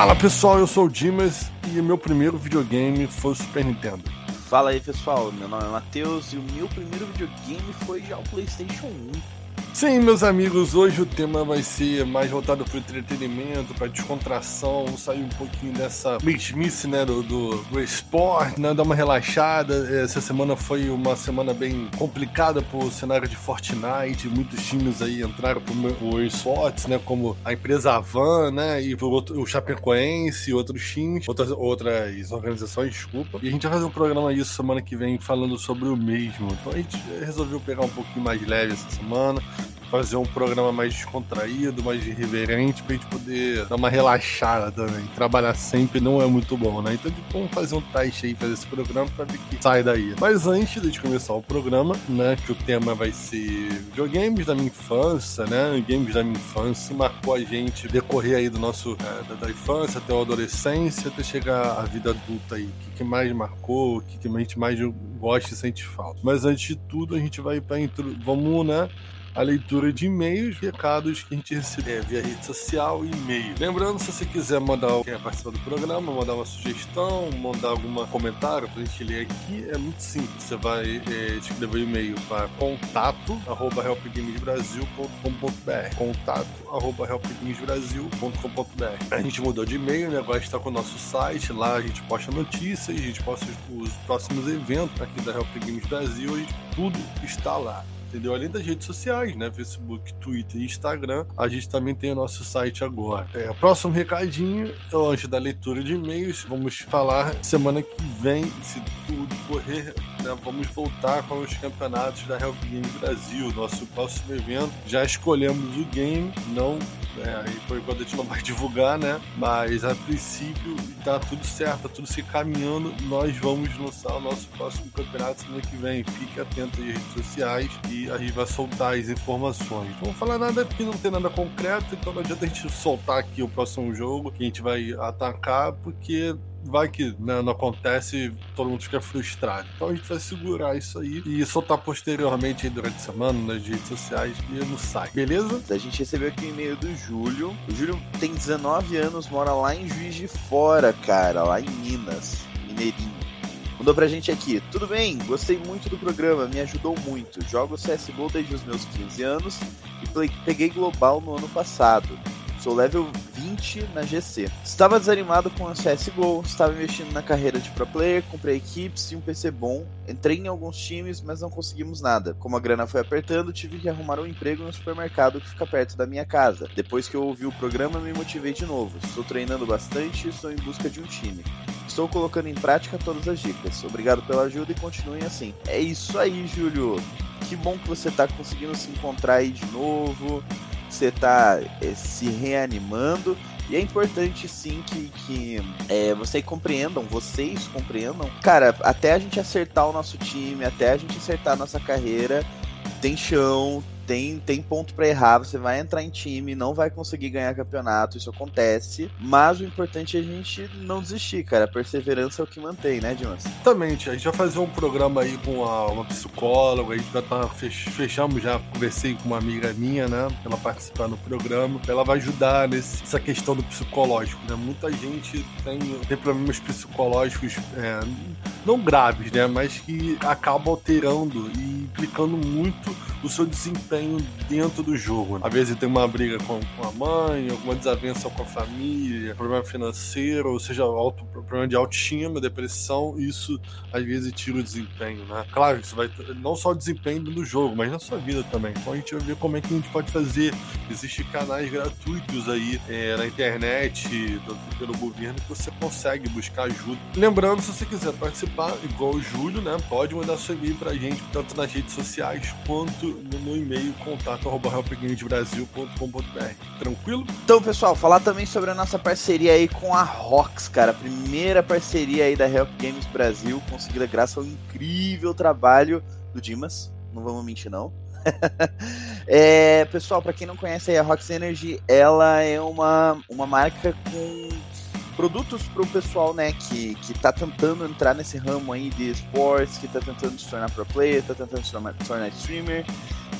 Fala pessoal, eu sou o Dimas e o meu primeiro videogame foi o Super Nintendo. Fala aí pessoal, meu nome é Matheus e o meu primeiro videogame foi já o PlayStation 1. Sim, meus amigos, hoje o tema vai ser mais voltado para o entretenimento, para descontração, sair um pouquinho dessa mesmice, né, do, do, do esporte, né, dar uma relaxada. Essa semana foi uma semana bem complicada pro cenário de Fortnite, muitos times aí entraram pro esportes, né, como a empresa Avan, né, e outro, o Chapecoense outros times, outras, outras organizações, desculpa. E a gente vai fazer um programa aí semana que vem falando sobre o mesmo. Então a gente resolveu pegar um pouquinho mais leve essa semana fazer um programa mais descontraído, mais irreverente, pra gente poder dar uma relaxada também. Trabalhar sempre não é muito bom, né? Então tipo, vamos fazer um teste aí, fazer esse programa pra ver que sai daí. Mas antes de começar o programa, né, que o tema vai ser videogames da minha infância, né? Games da minha infância, marcou a gente decorrer aí do nosso, é, da, infância até a adolescência, até chegar à vida adulta aí. O que, que mais marcou, o que, que a gente mais gosta e sente falta. Mas antes de tudo, a gente vai para intro... vamos, né? A leitura de e-mails, recados que a gente recebe é, via rede social e e-mail. Lembrando, se você quiser mandar quer participar do programa, mandar uma sugestão, mandar algum comentário pra gente ler aqui, é muito simples. Você vai é, escrever o um e-mail para contato arroba helpgamesbrasil.com.br contato arroba helpgamesbrasil.com.br A gente mudou de e-mail, né? Agora está com o nosso site, lá a gente posta notícias, a gente posta os próximos eventos aqui da Help Games Brasil, e tudo está lá entendeu? Além das redes sociais, né? Facebook, Twitter e Instagram, a gente também tem o nosso site agora. É, próximo recadinho, antes da leitura de e-mails, vamos falar semana que vem, se tudo correr, né, vamos voltar com os campeonatos da Help Game Brasil, nosso próximo evento. Já escolhemos o game, não é, aí por enquanto a gente não vai divulgar, né? Mas a princípio tá tudo certo, tá tudo se caminhando. Nós vamos lançar o nosso próximo campeonato semana que vem. Fique atento às redes sociais e a gente vai soltar as informações. Não vou falar nada porque não tem nada concreto, então não adianta a gente soltar aqui o próximo jogo que a gente vai atacar, porque vai que né, não acontece todo mundo fica frustrado. Então a gente vai segurar isso aí e soltar posteriormente durante a semana nas redes sociais e no site, beleza? A gente recebeu aqui o um e-mail do Júlio. O Júlio tem 19 anos, mora lá em Juiz de Fora, cara, lá em Minas, Mineirinho. Mandou pra gente aqui. Tudo bem? Gostei muito do programa, me ajudou muito. Jogo CSGO desde os meus 15 anos e peguei global no ano passado. Sou level 20 na GC. Estava desanimado com o CSGO, estava investindo na carreira de pro player, comprei equipes e um PC bom. Entrei em alguns times, mas não conseguimos nada. Como a grana foi apertando, tive que arrumar um emprego no supermercado que fica perto da minha casa. Depois que eu ouvi o programa, me motivei de novo. Estou treinando bastante e estou em busca de um time. Estou colocando em prática todas as dicas. Obrigado pela ajuda e continuem assim. É isso aí, Júlio. Que bom que você está conseguindo se encontrar aí de novo você está é, se reanimando. E é importante sim que, que é, vocês compreendam, vocês compreendam. Cara, até a gente acertar o nosso time, até a gente acertar a nossa carreira, tem chão, tem, tem ponto para errar, você vai entrar em time, não vai conseguir ganhar campeonato, isso acontece. Mas o importante é a gente não desistir, cara. A perseverança é o que mantém, né, Dimas? Exatamente. A gente vai fazer um programa aí com uma, uma psicóloga, a gente vai estar tá, fechamos já, conversei com uma amiga minha, né? Ela participar no programa. Ela vai ajudar nessa questão do psicológico, né? Muita gente tem, tem problemas psicológicos é, não graves, né? Mas que acabam alterando e implicando muito o seu desempenho dentro do jogo. Né? Às vezes tem uma briga com, com a mãe, alguma desavença com a família, problema financeiro, ou seja, auto, problema de autoestima, depressão, isso às vezes tira o desempenho, né? Claro, isso vai não só o desempenho do jogo, mas na sua vida também. Então a gente vai ver como é que a gente pode fazer. Existem canais gratuitos aí é, na internet, pelo governo, que você consegue buscar ajuda. Lembrando, se você quiser participar, igual o Júlio, né? Pode mandar seu e-mail pra gente, tanto nas redes sociais quanto no e-mail contato@helpgamesbrasil.com.br. Tranquilo? Então, pessoal, falar também sobre a nossa parceria aí com a Rox, cara, a primeira parceria aí da Help Games Brasil, conseguida graças ao incrível trabalho do Dimas. Não vamos mentir não. é, pessoal, para quem não conhece a Rox Energy, ela é uma, uma marca com produtos para o pessoal, né, que, que tá tentando entrar nesse ramo aí de esportes, que tá tentando se tornar pro player, tá tentando se tornar, se tornar streamer.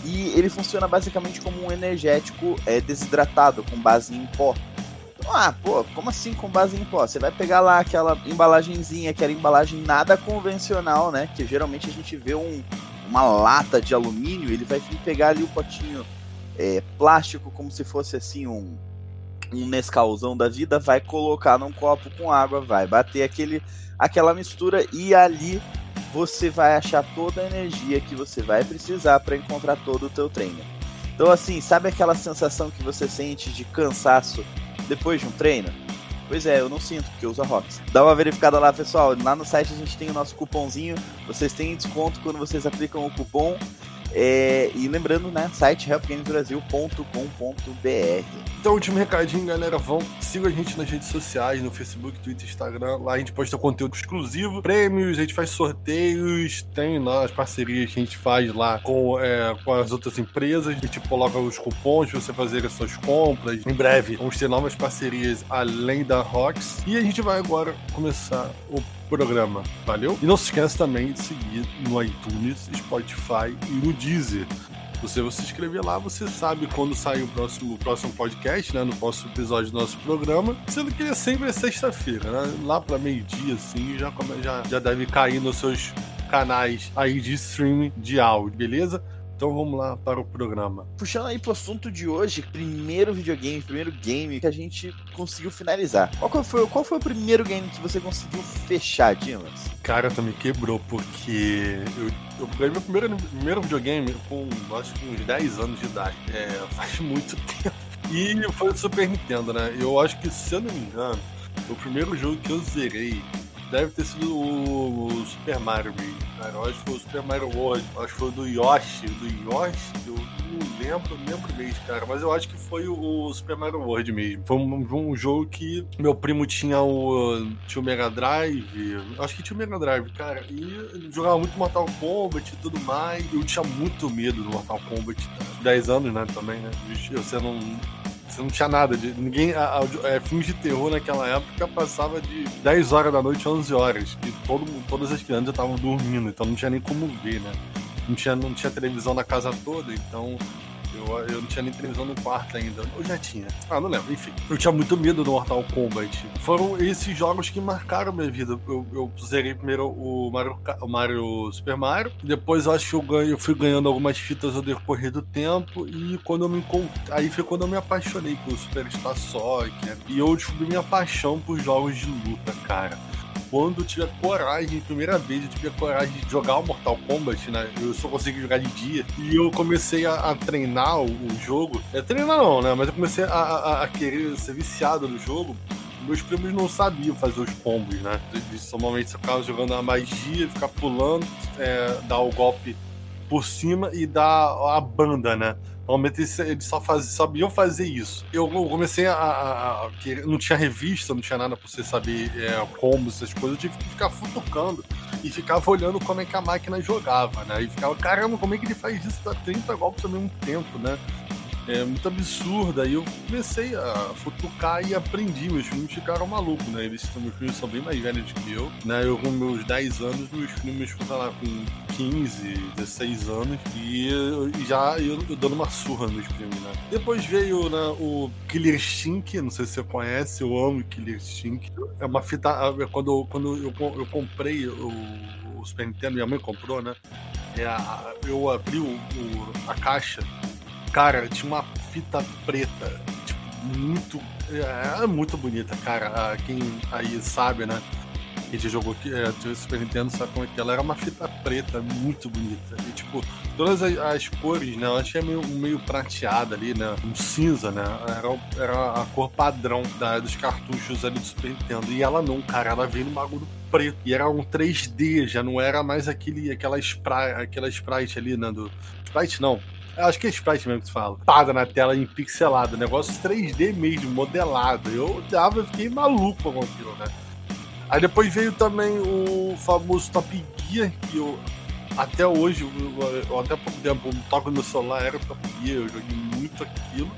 E ele funciona basicamente como um energético é, desidratado, com base em pó. Ah, pô, como assim com base em pó? Você vai pegar lá aquela embalagenzinha, aquela embalagem nada convencional, né? Que geralmente a gente vê um, uma lata de alumínio, ele vai pegar ali o potinho é, plástico, como se fosse assim um, um Nescauzão da vida, vai colocar num copo com água, vai bater aquele, aquela mistura e ali você vai achar toda a energia que você vai precisar para encontrar todo o teu treino. Então assim, sabe aquela sensação que você sente de cansaço depois de um treino? Pois é, eu não sinto, porque eu uso a Rox. Dá uma verificada lá, pessoal. Lá no site a gente tem o nosso cupomzinho. Vocês têm desconto quando vocês aplicam o cupom. É, e lembrando, né, site helpgamesbrasil.com.br. Então, último recadinho, galera, vão, sigam a gente nas redes sociais, no Facebook, Twitter, Instagram, lá a gente posta conteúdo exclusivo, prêmios, a gente faz sorteios, tem lá as parcerias que a gente faz lá com, é, com as outras empresas, a gente coloca os cupons pra você fazer as suas compras. Em breve, vamos ter novas parcerias além da Rox, e a gente vai agora começar o programa. Valeu? E não se esqueça também de seguir no iTunes, Spotify e no Deezer. Você se inscrever lá, você sabe quando sai o próximo, o próximo podcast, né? No próximo episódio do nosso programa. Sendo que ele é sempre é sexta-feira, né? Lá para meio-dia, assim, já, já, já deve cair nos seus canais aí de streaming de áudio, beleza? Então vamos lá para o programa. Puxando aí pro assunto de hoje, primeiro videogame, primeiro game que a gente conseguiu finalizar. Qual foi, qual foi o primeiro game que você conseguiu fechar, Dimas? Cara, tu me quebrou, porque eu, eu ganhei meu primeiro, primeiro videogame com acho que uns 10 anos de idade. É, faz muito tempo. E foi o Super Nintendo, né? Eu acho que, se eu não me engano, o primeiro jogo que eu zerei deve ter sido o, o Super Mario mesmo, cara. Eu acho que foi o Super Mario World. Acho que foi do Yoshi. Do Yoshi, eu não lembro, não lembro mesmo, cara. Mas eu acho que foi o, o Super Mario World mesmo. Foi um, um, jogo que meu primo tinha o, tinha o Mega Drive. Acho que tinha o Mega Drive, cara. E jogava muito Mortal Kombat e tudo mais. Eu tinha muito medo do Mortal Kombat. 10 anos, né, também, né? Eu sendo um não tinha nada de. Ninguém. A, a, é, filmes de terror naquela época passava de 10 horas da noite a 11 horas. E todo, todas as crianças estavam dormindo, então não tinha nem como ver, né? Não tinha, não tinha televisão na casa toda, então eu, eu não tinha nem televisão no quarto ainda. Eu já tinha. Ah, não lembro. Enfim. Eu tinha muito medo do Mortal Kombat. Foram esses jogos que marcaram minha vida. Eu, eu zerei primeiro o Mario, o Mario Super Mario. Depois eu acho que eu, ganho, eu fui ganhando algumas fitas ao decorrer do tempo. E quando eu me encontrei. Aí foi quando eu me apaixonei por Superstar Soccer. E eu descobri minha paixão por jogos de luta, cara quando eu tive a coragem, primeira vez eu tive coragem de jogar o Mortal Kombat, né? Eu só consegui jogar de dia. E eu comecei a, a treinar o, o, jogo. É treinar não, né? Mas eu comecei a, a, a querer ser viciado no jogo meus primos não sabiam fazer os combos, né? Eles normalmente ficavam jogando a magia, ficar pulando, é, dar o golpe por cima e dar a banda, né? Normalmente eles só faz, sabiam fazer isso. Eu comecei a, a, a, Não tinha revista, não tinha nada pra você saber é, como, essas coisas. Eu tive que ficar futucando e ficava olhando como é que a máquina jogava, né? E ficava, caramba, como é que ele faz isso? Dá 30 golpes ao mesmo tempo, né? É muito absurda. E eu comecei a futucar e aprendi. Meus filhos ficaram malucos, né? Eles, meus filhos são bem mais velhos que eu. Né? Eu, com meus 10 anos, meus filhos estão lá com 15, 16 anos. E, já eu, eu, dando uma surra nos primos, né? Depois veio né, o Killer Stink, não sei se você conhece, eu amo Killer Stink. É uma fita. É quando, quando eu, eu comprei o, o Super Nintendo, minha mãe comprou, né? É eu abri o, o, a caixa Cara, tinha uma fita preta, tipo, muito. É, é muito bonita, cara. Quem aí sabe, né? Quem já jogou é, Super Nintendo sabe como é que ela era uma fita preta, muito bonita. E, tipo, todas as, as cores, né? Ela tinha meio, meio prateada ali, né? Um cinza, né? Era, era a cor padrão da, dos cartuchos ali do Super Nintendo. E ela não, cara, ela veio no bagulho preto. E era um 3D, já não era mais aquele, aquela, sprite, aquela sprite ali, né? Do, sprite não, Acho que é Sprite mesmo que tu fala. Pada na tela em pixelado. Negócio 3D mesmo, modelado. Eu tava, fiquei maluco com aquilo, né? Aí depois veio também o famoso Top Gear, que eu até hoje, eu, eu até pouco tempo, eu toco no celular, era Top Gear, eu joguei muito aquilo.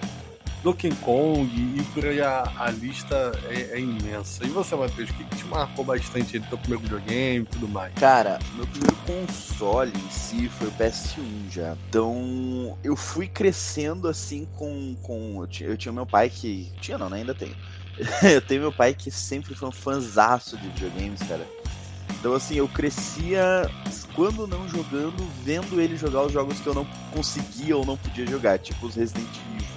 Donkey Kong e por aí a, a lista é, é, imensa. E você, Matheus, o que, que te marcou bastante do teu primeiro videogame e tudo mais? Cara, meu primeiro console em si foi o PS1 já. Então eu fui crescendo assim com. com eu, tinha, eu tinha meu pai que. Tinha não, né? Ainda tenho eu tenho meu pai que sempre foi um fanzaço de videogames, cara. Então, assim, eu crescia, quando não jogando, vendo ele jogar os jogos que eu não conseguia ou não podia jogar, tipo os Resident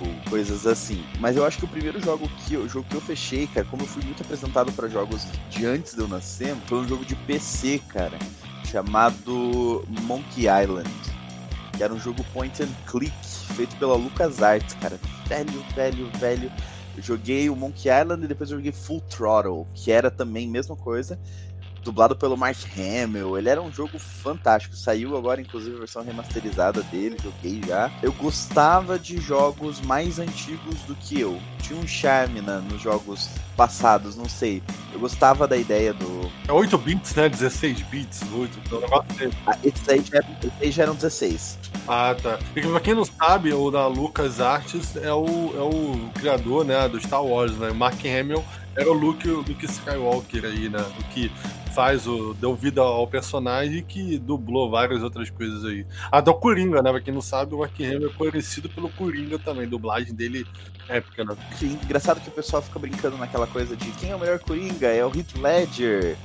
Evil, coisas assim. Mas eu acho que o primeiro jogo que eu, jogo que eu fechei, cara, como eu fui muito apresentado para jogos de antes de eu nascer, foi um jogo de PC, cara, chamado Monkey Island. Que era um jogo point and click, feito pela LucasArts, cara. Velho, velho, velho. Eu joguei o Monkey Island e depois eu joguei Full Throttle, que era também mesma coisa dublado pelo Mark Hamill. Ele era um jogo fantástico. Saiu agora, inclusive, a versão remasterizada dele, joguei já. Eu gostava de jogos mais antigos do que eu. Tinha um charme na, nos jogos passados, não sei. Eu gostava da ideia do. É 8 bits, né? 16 bits, 8. Então, ah, esses aí já, esses já eram 16. Ah, tá. Porque pra quem não sabe, o da Lucas Arts é o, é o criador, né, do Star Wars, né? Mark Hamill era o Luke, o Luke Skywalker aí, né? O que faz o. deu vida ao personagem que dublou várias outras coisas aí. Ah, do Coringa, né? Pra quem não sabe, o Mark Hamill é conhecido pelo Coringa também. Dublagem dele épica, né? Sim, engraçado que o pessoal fica brincando naquela coisa de quem é o melhor Coringa? É o Heath Ledger,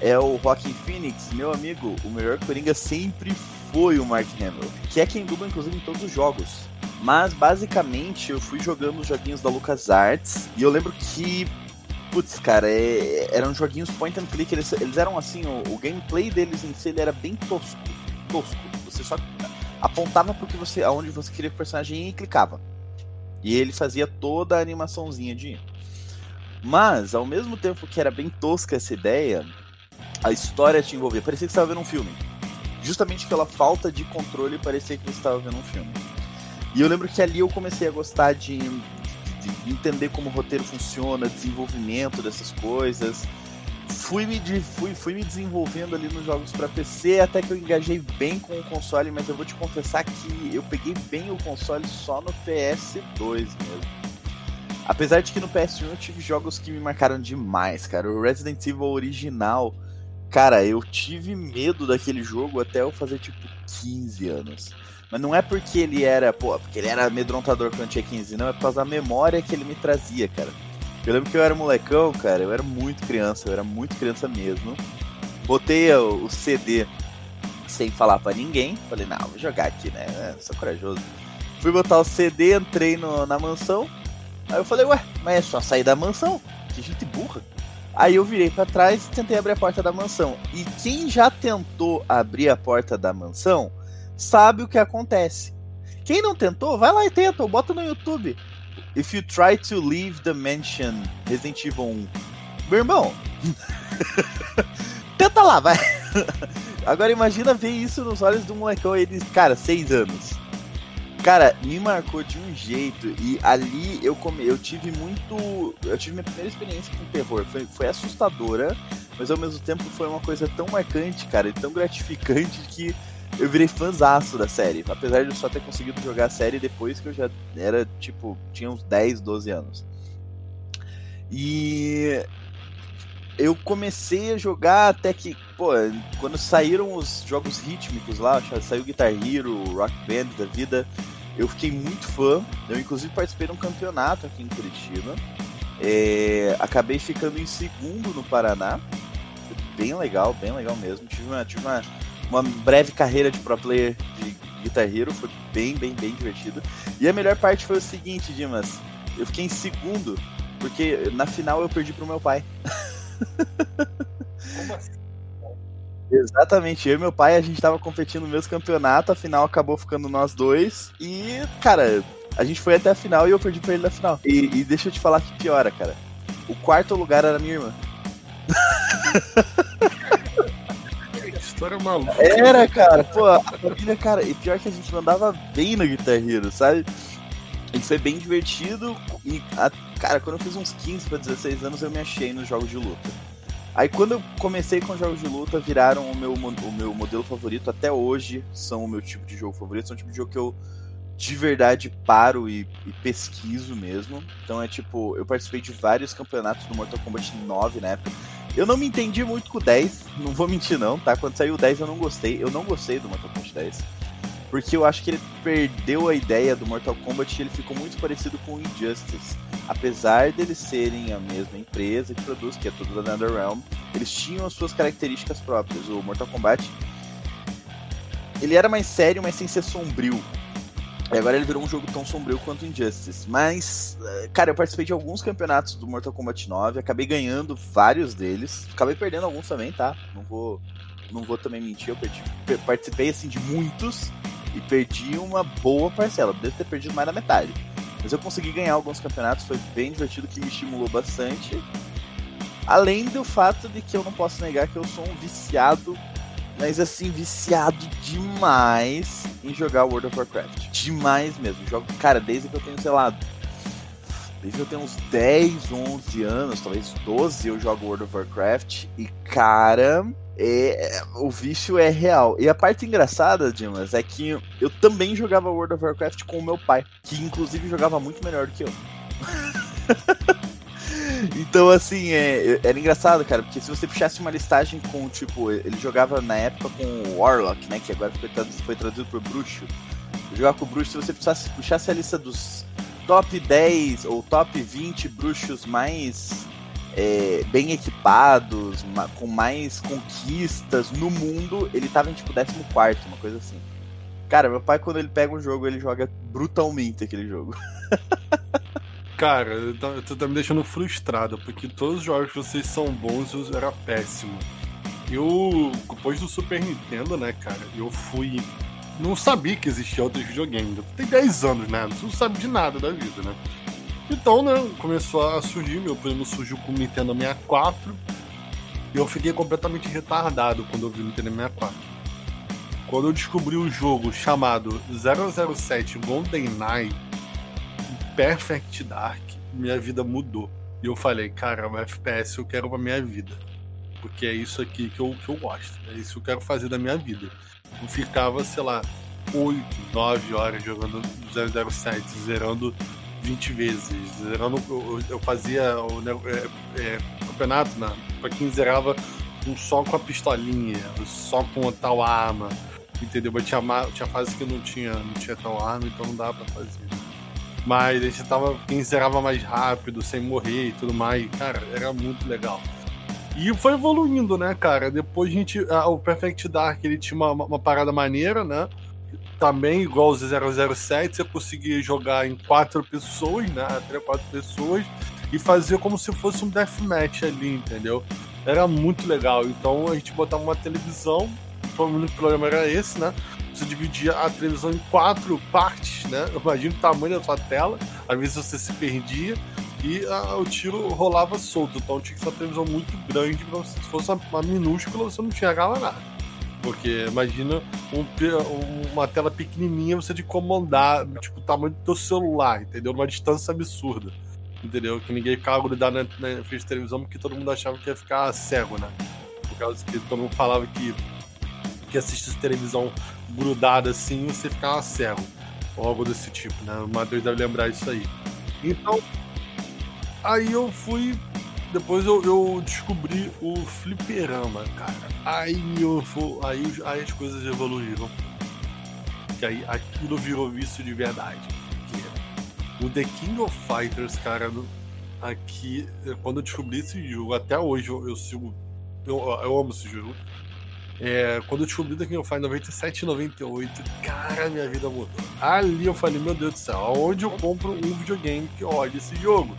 é o Joaquin Phoenix. Meu amigo, o melhor Coringa sempre foi o Mark Hamill, que é quem dubla inclusive em todos os jogos. Mas basicamente eu fui jogando os joguinhos da LucasArts e eu lembro que Putz, cara, é, eram joguinhos point and click, eles, eles eram assim, o, o, gameplay deles em si ele era bem tosco. Tosco. Você só apontava pro que você, aonde você queria que o personagem ia e clicava. E ele fazia toda a animaçãozinha de. Mas, ao mesmo tempo que era bem tosca essa ideia, a história te envolvia. Parecia que você estava vendo um filme. Justamente pela falta de controle, parecia que você estava vendo um filme. E eu lembro que ali eu comecei a gostar de de entender como o roteiro funciona, desenvolvimento dessas coisas. Fui me, de, fui, fui me desenvolvendo ali nos jogos para PC até que eu engajei bem com o console, mas eu vou te confessar que eu peguei bem o console só no PS2 mesmo. Apesar de que no PS1 eu tive jogos que me marcaram demais, cara. O Resident Evil original, cara, eu tive medo daquele jogo até eu fazer tipo 15 anos. Mas não é porque ele era, pô, porque ele era amedrontador quando tinha 15, não, é por causa da memória que ele me trazia, cara. Eu lembro que eu era molecão, cara, eu era muito criança, eu era muito criança mesmo. Botei o, CD sem falar para ninguém, falei, não, vou jogar aqui, né? É, sou corajoso. Fui botar o CD, entrei no, na mansão. Aí eu falei, ué, mas é só sair da mansão? Que gente burra. Aí eu virei para trás e tentei abrir a porta da mansão. E quem já tentou abrir a porta da mansão sabe o que acontece. Quem não tentou, vai lá e tenta, ou bota no YouTube. If you try to leave the mansion Resident Evil 1. Meu irmão, tenta lá, vai. Agora imagina ver isso nos olhos do molecão, ele, cara, seis anos. Cara, me marcou de um jeito e ali eu come, eu tive muito, eu tive minha primeira experiência com terror, foi, foi assustadora, mas ao mesmo tempo foi uma coisa tão marcante, cara, e tão gratificante que eu virei fãzaço da série. Apesar de eu só ter conseguido jogar a série depois que eu já era, tipo, tinha uns 10, 12 anos. E eu comecei a jogar até que, pô, quando saíram os jogos rítmicos lá, saiu Guitar Hero, Rock Band da vida, eu fiquei muito fã. Eu inclusive participei de um campeonato aqui em Curitiba. É, acabei ficando em segundo no Paraná. Bem legal, bem legal mesmo. Tive uma, tive uma uma breve carreira de pro player de Guitar Hero, foi bem, bem, bem divertido. E a melhor parte foi o seguinte, Dimas, eu fiquei em segundo, porque na final eu perdi pro meu pai. Como assim? Exatamente, eu e meu pai, a gente tava competindo no mesmo campeonato, a final acabou ficando nós dois, e, cara, a gente foi até a final e eu perdi pra ele na final. E, e deixa eu te falar que piora, cara. O quarto lugar era minha irmã. história maluca. Era, cara, pô, a família, cara, e pior que a gente mandava bem no Guitar Hero, sabe? E foi bem divertido. E, a, cara, quando eu fiz uns 15 para 16 anos, eu me achei nos jogos de luta. Aí quando eu comecei com jogos de luta, viraram o meu, o meu modelo favorito. Até hoje são o meu tipo de jogo favorito. São o tipo de jogo que eu de verdade paro e, e, pesquiso mesmo. Então é tipo, eu participei de vários campeonatos do Mortal Kombat 9 na época. Eu não me entendi muito com o 10, não vou mentir não, tá? Quando saiu o 10 eu não gostei, eu não gostei do Mortal Kombat 10. Porque eu acho que ele perdeu a ideia do Mortal Kombat e ele ficou muito parecido com o Injustice. Apesar deles serem a mesma empresa que produz, que é tudo da NetherRealm, eles tinham as suas características próprias. O Mortal Kombat ele era mais sério, mas sem ser sombrio. E agora ele virou um jogo tão sombrio quanto Injustice. Mas, eh, cara, eu participei de alguns campeonatos do Mortal Kombat 9, acabei ganhando vários deles. Acabei perdendo alguns também, tá? Não vou, não vou também mentir, eu participei assim de muitos e perdi uma boa parcela. Devo ter perdido mais da metade. Mas eu consegui ganhar alguns campeonatos, foi bem divertido, que me estimulou bastante. Além do fato de que eu não posso negar que eu sou um viciado, mas assim, viciado demais em jogar World of Warcraft. Demais mesmo. Jogo, cara, desde que eu tenho, sei lá, desde que eu tenho uns 10, 11 anos, talvez 12, eu jogo World of Warcraft. E, cara, é, o vício é real. E a parte engraçada, Dimas, é que eu também jogava World of Warcraft com o meu pai, que inclusive jogava muito melhor do que eu. então, assim, é, era engraçado, cara, porque se você puxasse uma listagem com, tipo, ele jogava na época com o Warlock, né, que agora foi traduzido, foi traduzido por Bruxo. Jogava com o Bruxo, se você puxasse, puxasse a lista dos top 10 ou top 20 bruxos mais é, bem equipados, com mais conquistas no mundo, ele tava em tipo 14, uma coisa assim. Cara, meu pai, quando ele pega um jogo, ele joga brutalmente aquele jogo. Cara, tu tá me deixando frustrado, porque todos os jogos que vocês são bons, eu era péssimo. Eu, depois do Super Nintendo, né, cara, eu fui. Não sabia que existia outros videogames. Tem 10 anos, né? Não sabe de nada da vida, né? Então, né, começou a surgir, meu primo surgiu com o Nintendo 64 e eu fiquei completamente retardado quando eu vi o Nintendo 64. Quando eu descobri o jogo chamado 007 GoldenEye Perfect Dark, minha vida mudou. E eu falei, cara, o FPS eu quero pra minha vida. Porque é isso aqui que eu, que eu gosto. É isso que eu quero fazer da minha vida. Eu ficava, sei lá, 8, 9 horas jogando 007, zerando 20 vezes. Eu, eu fazia o é, é, campeonato, né? Pra quem zerava um só com a pistolinha, só com a tal arma. Entendeu? Mas tinha, tinha fase que não tinha, não tinha tal arma, então não dava pra fazer. Mas a gente tava. Quem zerava mais rápido, sem morrer e tudo mais, cara, era muito legal. E foi evoluindo, né, cara? Depois a gente. o Perfect Dark ele tinha uma, uma parada maneira, né? Também, igual os 007, você conseguia jogar em quatro pessoas, né? Até quatro pessoas, e fazer como se fosse um deathmatch ali, entendeu? Era muito legal. Então a gente botava uma televisão, o programa era esse, né? Você dividia a televisão em quatro partes, né? Imagina o tamanho da sua tela, às vezes você se perdia e o tiro rolava solto. Então tinha que ser uma televisão muito grande, se fosse uma, uma minúscula, você não enxergava nada. Porque imagina um, uma tela pequenininha você de comandar, tipo, o tamanho do teu celular, entendeu? Uma distância absurda. Entendeu? Que ninguém ficava grudado na, na frente de televisão porque todo mundo achava que ia ficar cego, né? Por causa que todo mundo falava que, que assistisse televisão grudada assim, você ficava cego. Ou algo desse tipo, né? O Matheus deve lembrar isso aí. Então, aí eu fui depois eu, eu, descobri o fliperama, cara. Aí, eu, aí, aí as coisas evoluíram. Que aí aquilo virou vício de verdade. o The King of Fighters, cara, aqui, quando eu descobri esse jogo, até hoje eu, eu sigo. Eu, eu amo esse jogo. É, quando eu descobri The King of Fighters 97 e 98, cara, minha vida mudou. Ali eu falei, meu Deus do céu, aonde eu compro um videogame que olha esse jogo?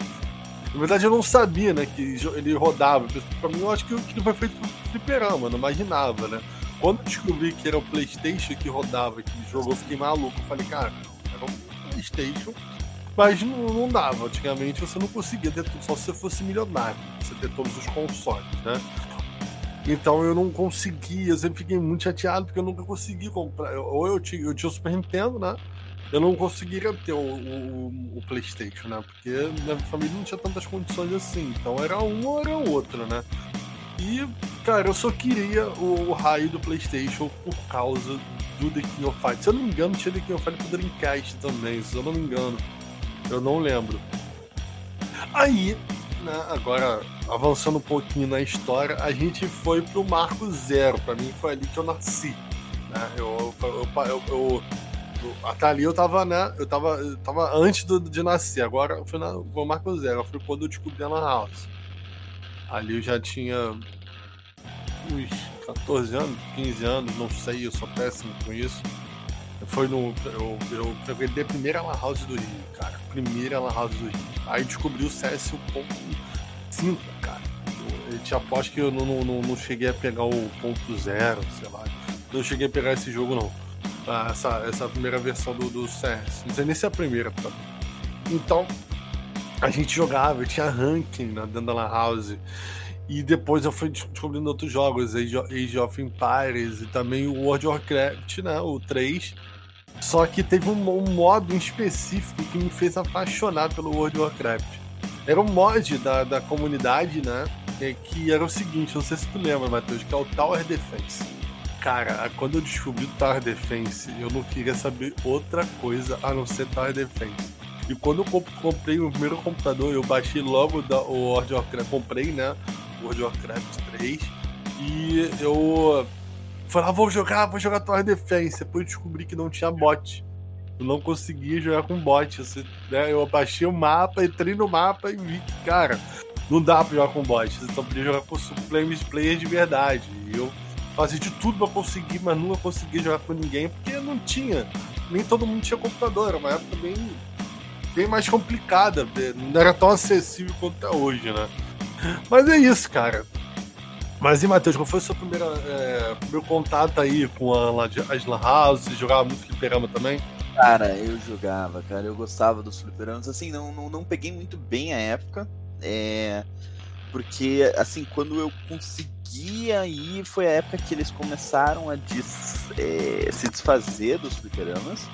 Na verdade, eu não sabia, né, que ele rodava. Pra mim, eu acho que aquilo foi feito pro fliperama, não imaginava, né? Quando descobri que era o PlayStation que rodava aquele jogo, eu fiquei maluco. Eu falei, cara, era um PlayStation, mas não, não dava. Antigamente você não conseguia ter tudo, só se você fosse milionário, você ter todos os consoles, né? Então eu não conseguia, eu sempre fiquei muito chateado porque eu nunca consegui comprar. Ou eu tinha, eu tinha o Super Nintendo, né? Eu não conseguiria ter o, o, o, PlayStation, né? Porque minha família não tinha tantas condições assim. Então era um ou era outro, né? E, cara, eu só queria o, o raio do PlayStation por causa do The King of Fighters. Se eu não me engano, tinha The King of Fighters pro Dreamcast também, se eu não me engano. Eu não lembro. Aí, né, agora avançando um pouquinho na história, a gente foi pro Marco Zero. Pra mim foi ali que eu nasci. Né? eu, eu, eu, eu até ali eu tava, né? Eu tava, eu tava antes do, de nascer. Agora foi na, vou marco zero. Foi quando eu descobri a Lan House. Ali eu já tinha uns 14 anos, 15 anos, não sei, eu sou péssimo com isso. Foi no. Eu, eu frequentei a primeira Lan House do Rio, cara. Primeira Lan House do Rio. Aí descobri o CS 1.5, cara. Eu, eu te aposto que eu não, não, não cheguei a pegar o ponto zero, sei lá. Não cheguei a pegar esse jogo, não. Ah, essa, essa primeira versão do, do CS. Não sei nem se é a primeira, pra... Então, a gente jogava, tinha ranking né, dentro da House. E depois eu fui descobrindo outros jogos, Age of Empires e também o World of Warcraft, né? O 3. Só que teve um, um modo em específico que me fez apaixonar pelo World of Warcraft. Era um mod da, da comunidade, né? Que era o seguinte, não sei se tu lembra, Matheus, que é o Tower Defense. Cara, quando eu descobri o Tower Defense, eu não queria saber outra coisa a não ser Tower Defense. E quando eu comprei o primeiro computador, eu baixei logo da, o World of Warcraft, comprei, né? World of Warcraft 3. E eu falei, ah, vou jogar, vou jogar Tower Defense. Depois eu descobri que não tinha bot. Eu não conseguia jogar com bot. Você, né, eu baixei o mapa, entrei no mapa e vi que, cara, não dá pra jogar com bot. Você só podia jogar com players de verdade. E eu fazia de tudo pra conseguir, mas nunca conseguia jogar com ninguém, porque não tinha. Nem todo mundo tinha computador. Era uma época bem, bem mais complicada. Não era tão acessível quanto é hoje, né? Mas é isso, cara. Mas e, Matheus, qual foi o seu primeiro, é, primeiro contato aí com a, as Lan House? Você jogava muito fliperama também? Cara, eu jogava, cara. Eu gostava dos fliperamas. Assim, não, não, não peguei muito bem a época. É, porque, assim, quando eu conseguia ir, foi a época que eles começaram a des, é, se desfazer dos fliperamas.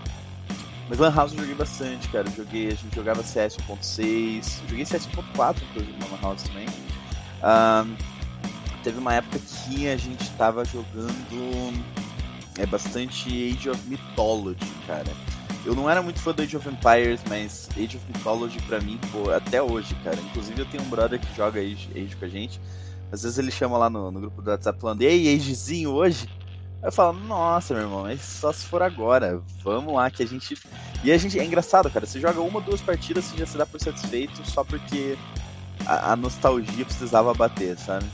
Mas Lan House eu joguei bastante, cara. Eu joguei, a gente jogava CS 1.6, joguei CS 1.4, inclusive, na Lan House também. Teve uma época que a gente tava jogando é bastante Age of Mythology, cara. Eu não era muito fã do Age of Empires, mas Age of Mythology pra mim, pô, até hoje, cara. Inclusive eu tenho um brother que joga Age, Age com a gente. Às vezes ele chama lá no, no grupo do WhatsApp falando, ei, Agezinho hoje? Aí eu falo, nossa, meu irmão, mas só se for agora. Vamos lá, que a gente. E a gente. É engraçado, cara. Você joga uma, duas partidas, você já se dá por satisfeito só porque a, a nostalgia precisava bater, sabe?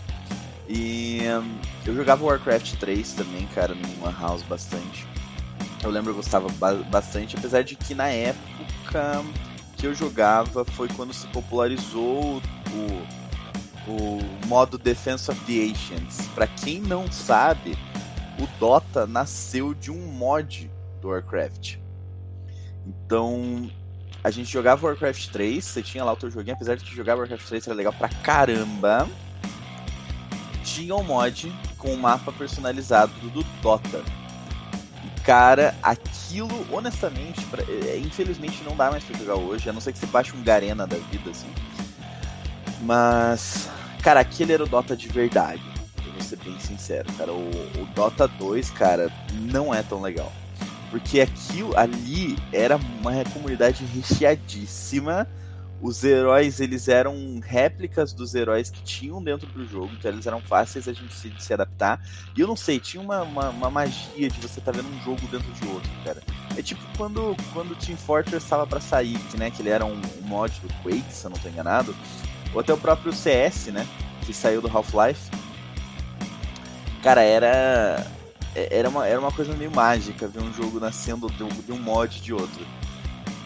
E um, eu jogava Warcraft 3 também, cara, numa house bastante. Eu lembro eu gostava ba bastante, apesar de que na época que eu jogava foi quando se popularizou o, o modo Defense of the Ancients. Pra quem não sabe, o Dota nasceu de um mod do Warcraft. Então, a gente jogava Warcraft 3, você tinha lá o teu joguinho, apesar de que jogar Warcraft 3 era legal pra caramba. Tinha um mod com um mapa personalizado do Dota. Cara, aquilo, honestamente, pra, é, infelizmente não dá mais pra jogar hoje, a não ser que você baixe um Garena da vida, assim. Mas, cara, aquele era o Dota de verdade ser bem sincero, cara. O, o Dota 2, cara, não é tão legal. Porque aquilo ali era uma comunidade recheadíssima. Os heróis, eles eram réplicas dos heróis que tinham dentro do jogo, então eles eram fáceis a gente se, se adaptar. E eu não sei, tinha uma, uma, uma magia de você tá vendo um jogo dentro de outro, cara. É tipo quando, quando Team Fortress estava para sair, que, né, que ele era um, mod do Quake, se eu não estou enganado. Ou até o próprio CS, né, que saiu do Half-Life Cara, era. É, era uma, era uma coisa meio mágica ver um jogo nascendo de um, de um mod de outro.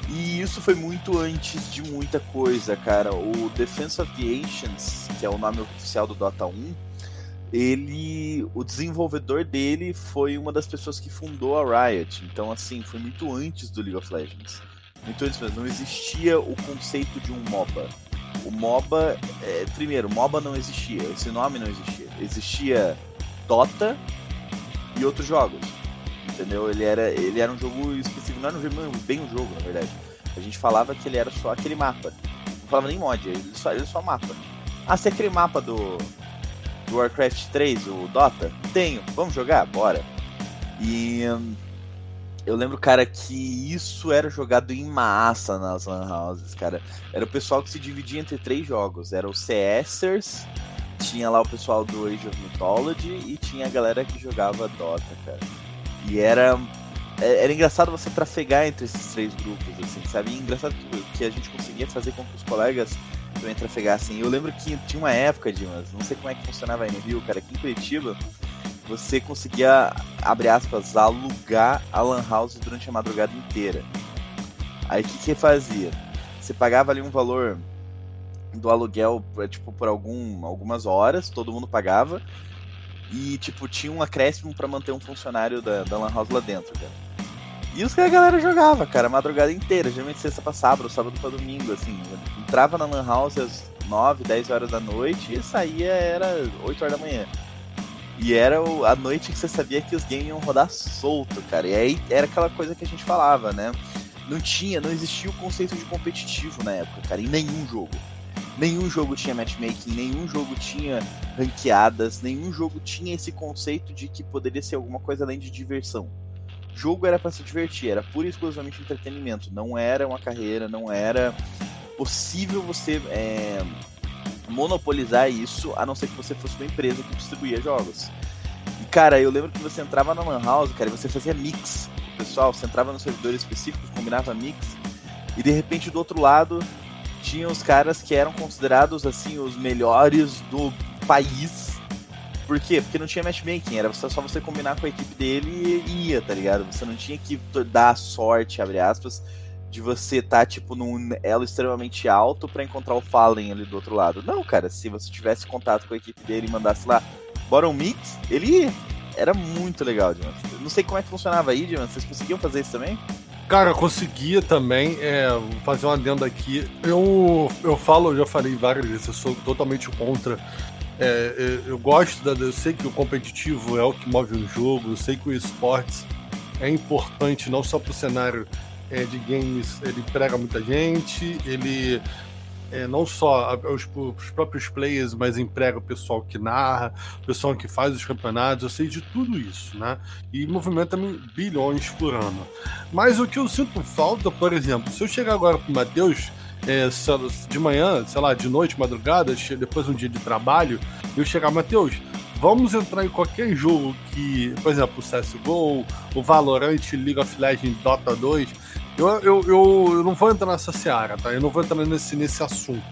E isso foi muito antes de muita coisa, cara. O Defense of the Ancients, que é o nome oficial do Dota 1, ele. O desenvolvedor dele foi uma das pessoas que fundou a Riot. Então, assim, foi muito antes do League of Legends. Muito antes mesmo. Não existia o conceito de um MOBA. O MOBA. É, primeiro, MOBA não existia. Esse nome não existia. Existia Dota e outros jogos. Entendeu? Ele era, ele era um jogo específico, não era um jogo, bem um jogo, na verdade. A gente falava que ele era só aquele mapa. Não falava nem mod, ele só, ele só mapa. Ah, você é aquele mapa do, do Warcraft 3, o Dota? Tenho, vamos jogar? Bora. E hum, eu lembro, cara, que isso era jogado em massa nas Lan Houses, cara. Era o pessoal que se dividia entre três jogos. Era os CSers, tinha lá o pessoal do Age of Mythology e tinha a galera que jogava Dota, cara. E era é, era engraçado você trafegar entre esses três grupos, assim, sabe? E engraçado que, que a gente conseguia fazer com que os colegas também trafegassem. Eu lembro que tinha uma época, Dimas, não sei como é que funcionava aí no Rio, cara, aqui em Curitiba, você conseguia, abre aspas, alugar a Lan House durante a madrugada inteira. Aí o que que fazia? Você pagava ali um valor do aluguel, tipo, por algum, algumas horas, todo mundo pagava. E, tipo, tinha um acréscimo para manter um funcionário da, da Lan House lá dentro, cara. E os que a galera jogava, cara, a madrugada inteira, geralmente sexta pra sábado, sábado pra domingo, assim. Entrava na Lan House às 9, 10 horas da noite e saía era 8 horas da manhã. E era a noite que você sabia que os games iam rodar solto, cara. E aí era aquela coisa que a gente falava, né? Não tinha, não existia o conceito de competitivo na época, cara, em nenhum jogo. Nenhum jogo tinha matchmaking, nenhum jogo tinha ranqueadas, nenhum jogo tinha esse conceito de que poderia ser alguma coisa além de diversão. Jogo era para se divertir, era pura e exclusivamente entretenimento, não era uma carreira, não era possível você é, monopolizar isso, a não ser que você fosse uma empresa que distribuía jogos. E cara, eu lembro que você entrava na Lan House, cara, e você fazia mix o pessoal, você entrava nos servidores específicos, combinava mix, e de repente do outro lado tinha os caras que eram considerados assim os melhores do país. Por quê? Porque não tinha matchmaking, era só você combinar com a equipe dele e ia, tá ligado? Você não tinha que dar sorte, abre aspas, de você estar, tá, tipo, num elo extremamente alto para encontrar o Fallen ali do outro lado. Não, cara, se você tivesse contato com a equipe dele e mandasse lá Bottom Mix, ele ia. Era muito legal, Dimas. Não sei como é que funcionava aí, Dimas. Vocês conseguiam fazer isso também? Cara, eu conseguia também é, fazer um adendo aqui. Eu, eu falo, eu já falei várias vezes, eu sou totalmente contra. É, eu, eu, gosto, da, eu sei que o competitivo é o que move o jogo, eu sei que o esportes é importante não só para o cenário é, de games, ele prega muita gente, ele é, não só os, os, próprios players, mas emprega o pessoal que narra, o pessoal que faz os campeonatos, eu sei de tudo isso, né? E movimenta bilhões por ano. Mas o que eu sinto falta, por exemplo, se eu chegar agora pro Matheus, é, de manhã, sei lá, de noite, madrugada, depois de um dia de trabalho, eu chegar, Matheus, vamos entrar em qualquer jogo que, por exemplo, o CSGO, o Valorant, League of Legends, Dota 2, eu, eu, eu, eu, não vou entrar nessa seara, tá? Eu não vou entrar nesse, nesse assunto.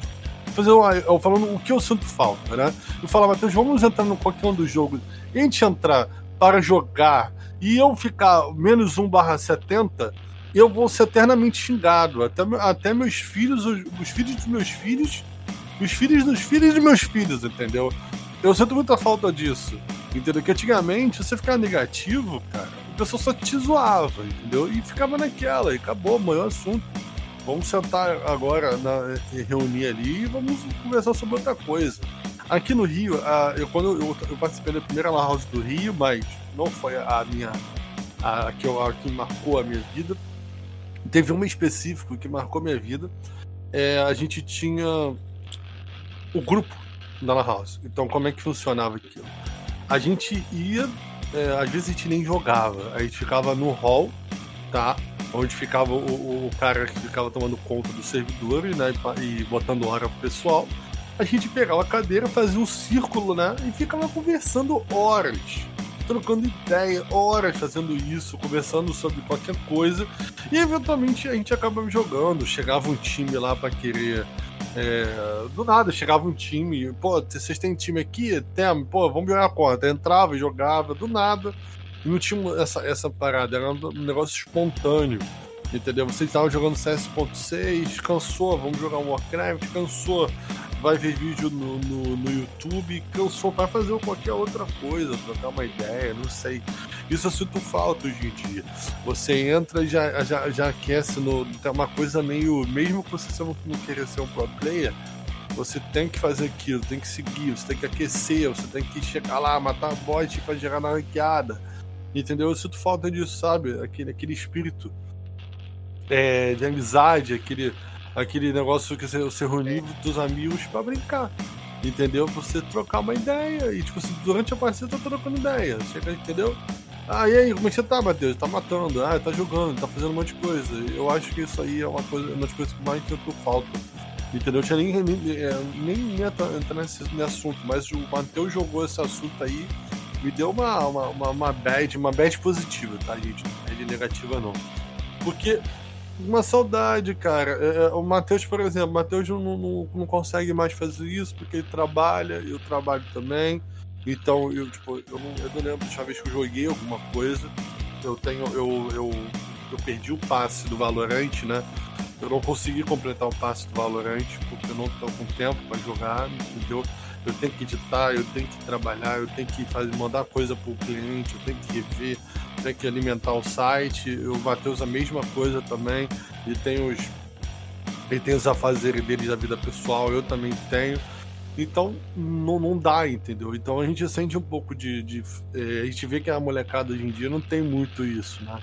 Vou fazer eu falando o que eu sinto falta, né? Eu falo, Matheus, vamos entrar no qualquer um dos jogos. E a gente entrar para jogar e eu ficar menos 1 barra 70, eu vou ser eternamente xingado. Até, até meus filhos, os, os filhos dos meus filhos, os filhos dos filhos dos meus filhos, entendeu? Eu sinto muita falta disso. Entendeu? Que antigamente você ficava negativo, cara pessoa só te zoava, entendeu? E ficava naquela, e acabou, o assunto. Vamos sentar agora, na, reunir ali e vamos conversar sobre outra coisa. Aqui no Rio, a, eu, quando eu, eu, participei da primeira La House do Rio, mas não foi a minha. A, a, que, a que marcou a minha vida. Teve uma específico que marcou a minha vida. É, a gente tinha o grupo da La House. Então, como é que funcionava aquilo? A gente ia é, às vezes a gente nem jogava. A gente ficava no hall, tá? Onde ficava o, o cara que ficava tomando conta do servidor né? E, botando hora pro pessoal. A gente pegava a cadeira, fazia um círculo, né? E ficava conversando horas. Trocando ideia, horas fazendo isso, conversando sobre qualquer coisa. E eventualmente a gente acabava jogando. Chegava um time lá para querer é, do nada, chegava um time, pô, vocês têm time aqui? Tem, pô, vamos jogar a conta. Entrava, jogava, do nada. E não tinha essa, essa parada, era um negócio espontâneo. Entendeu? Vocês estavam jogando CS.6, cansou, vamos jogar Warcraft, cansou, vai ver vídeo no, no, no, YouTube, cansou, vai fazer qualquer outra coisa, trocar uma ideia, não sei. Isso eu sinto falta hoje em dia. Você entra e já, já, já aquece no. Tem uma coisa meio. Mesmo que você não, queira ser um pro player, você tem que fazer aquilo, tem que seguir, você tem que aquecer, você tem que chegar lá, matar bot pra gerar na ranqueada. Entendeu? Eu sinto falta disso, sabe? Aquele, aquele espírito é, de amizade, aquele, aquele negócio que você, você reunir dos amigos para brincar. Entendeu? Você trocar uma ideia. E, tipo assim, durante a partida tá trocando ideia. Chega, entendeu? Ah, e aí, como é que você tá, Matheus? Tá matando, ah, tá jogando, tá fazendo um monte de coisa. Eu acho que isso aí é uma coisa, uma das coisas que mais sinto falta. Entendeu? Eu tinha nem, nem, é, nem, nem entrar nesse, nesse assunto, mas o Matheus jogou esse assunto aí me deu uma, uma, uma, uma bad, uma bad positiva, tá, gente? Não bad negativa, não. Porque uma saudade, cara. É, é o Matheus, por exemplo, Matheus não, não, não, consegue mais fazer isso porque ele trabalha, eu trabalho também. Então, eu, tipo, eu não, eu não lembro da vez que eu joguei alguma coisa. Eu tenho. Eu, eu, eu perdi o passe do Valorant, né? Eu não consegui completar o passe do Valorant porque eu não tô com tempo para jogar, entendeu? Eu tenho que editar, eu tenho que trabalhar, eu tenho que fazer, mandar coisa pro cliente, eu tenho que rever, eu tenho que alimentar o site. O Matheus a mesma coisa também. Ele tem os. Ele tem os afazeres dele da vida pessoal, eu também tenho. Então não, não dá, entendeu? Então a gente sente um pouco de. de é, a gente vê que a molecada hoje em dia não tem muito isso, né?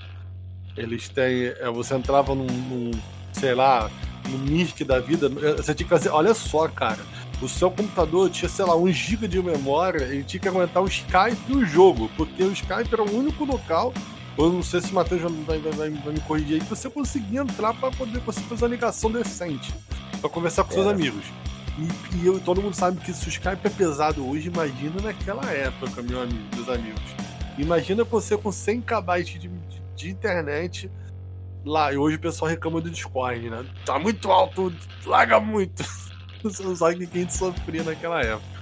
Eles têm. É, você entrava num, num, sei lá, no Mirk da vida, você tinha que fazer. Olha só, cara. O seu computador tinha, sei lá, 1 GB de memória, ele tinha que aguentar o Skype e o jogo, porque o Skype era o único local eu não sei se o Matheus vai, vai, vai, vai, me corrigir aí, que você conseguia entrar para poder você fazer uma ligação decente, para conversar com é. seus amigos. E, e eu, todo mundo sabe que se o Skype é pesado hoje, imagina naquela época, meu amigo, meus amigos. Imagina você com 100 KB de, de, de internet lá. E hoje o pessoal reclama do Discord, né? Tá muito alto, larga muito. Não sabe que a gente sofria naquela época.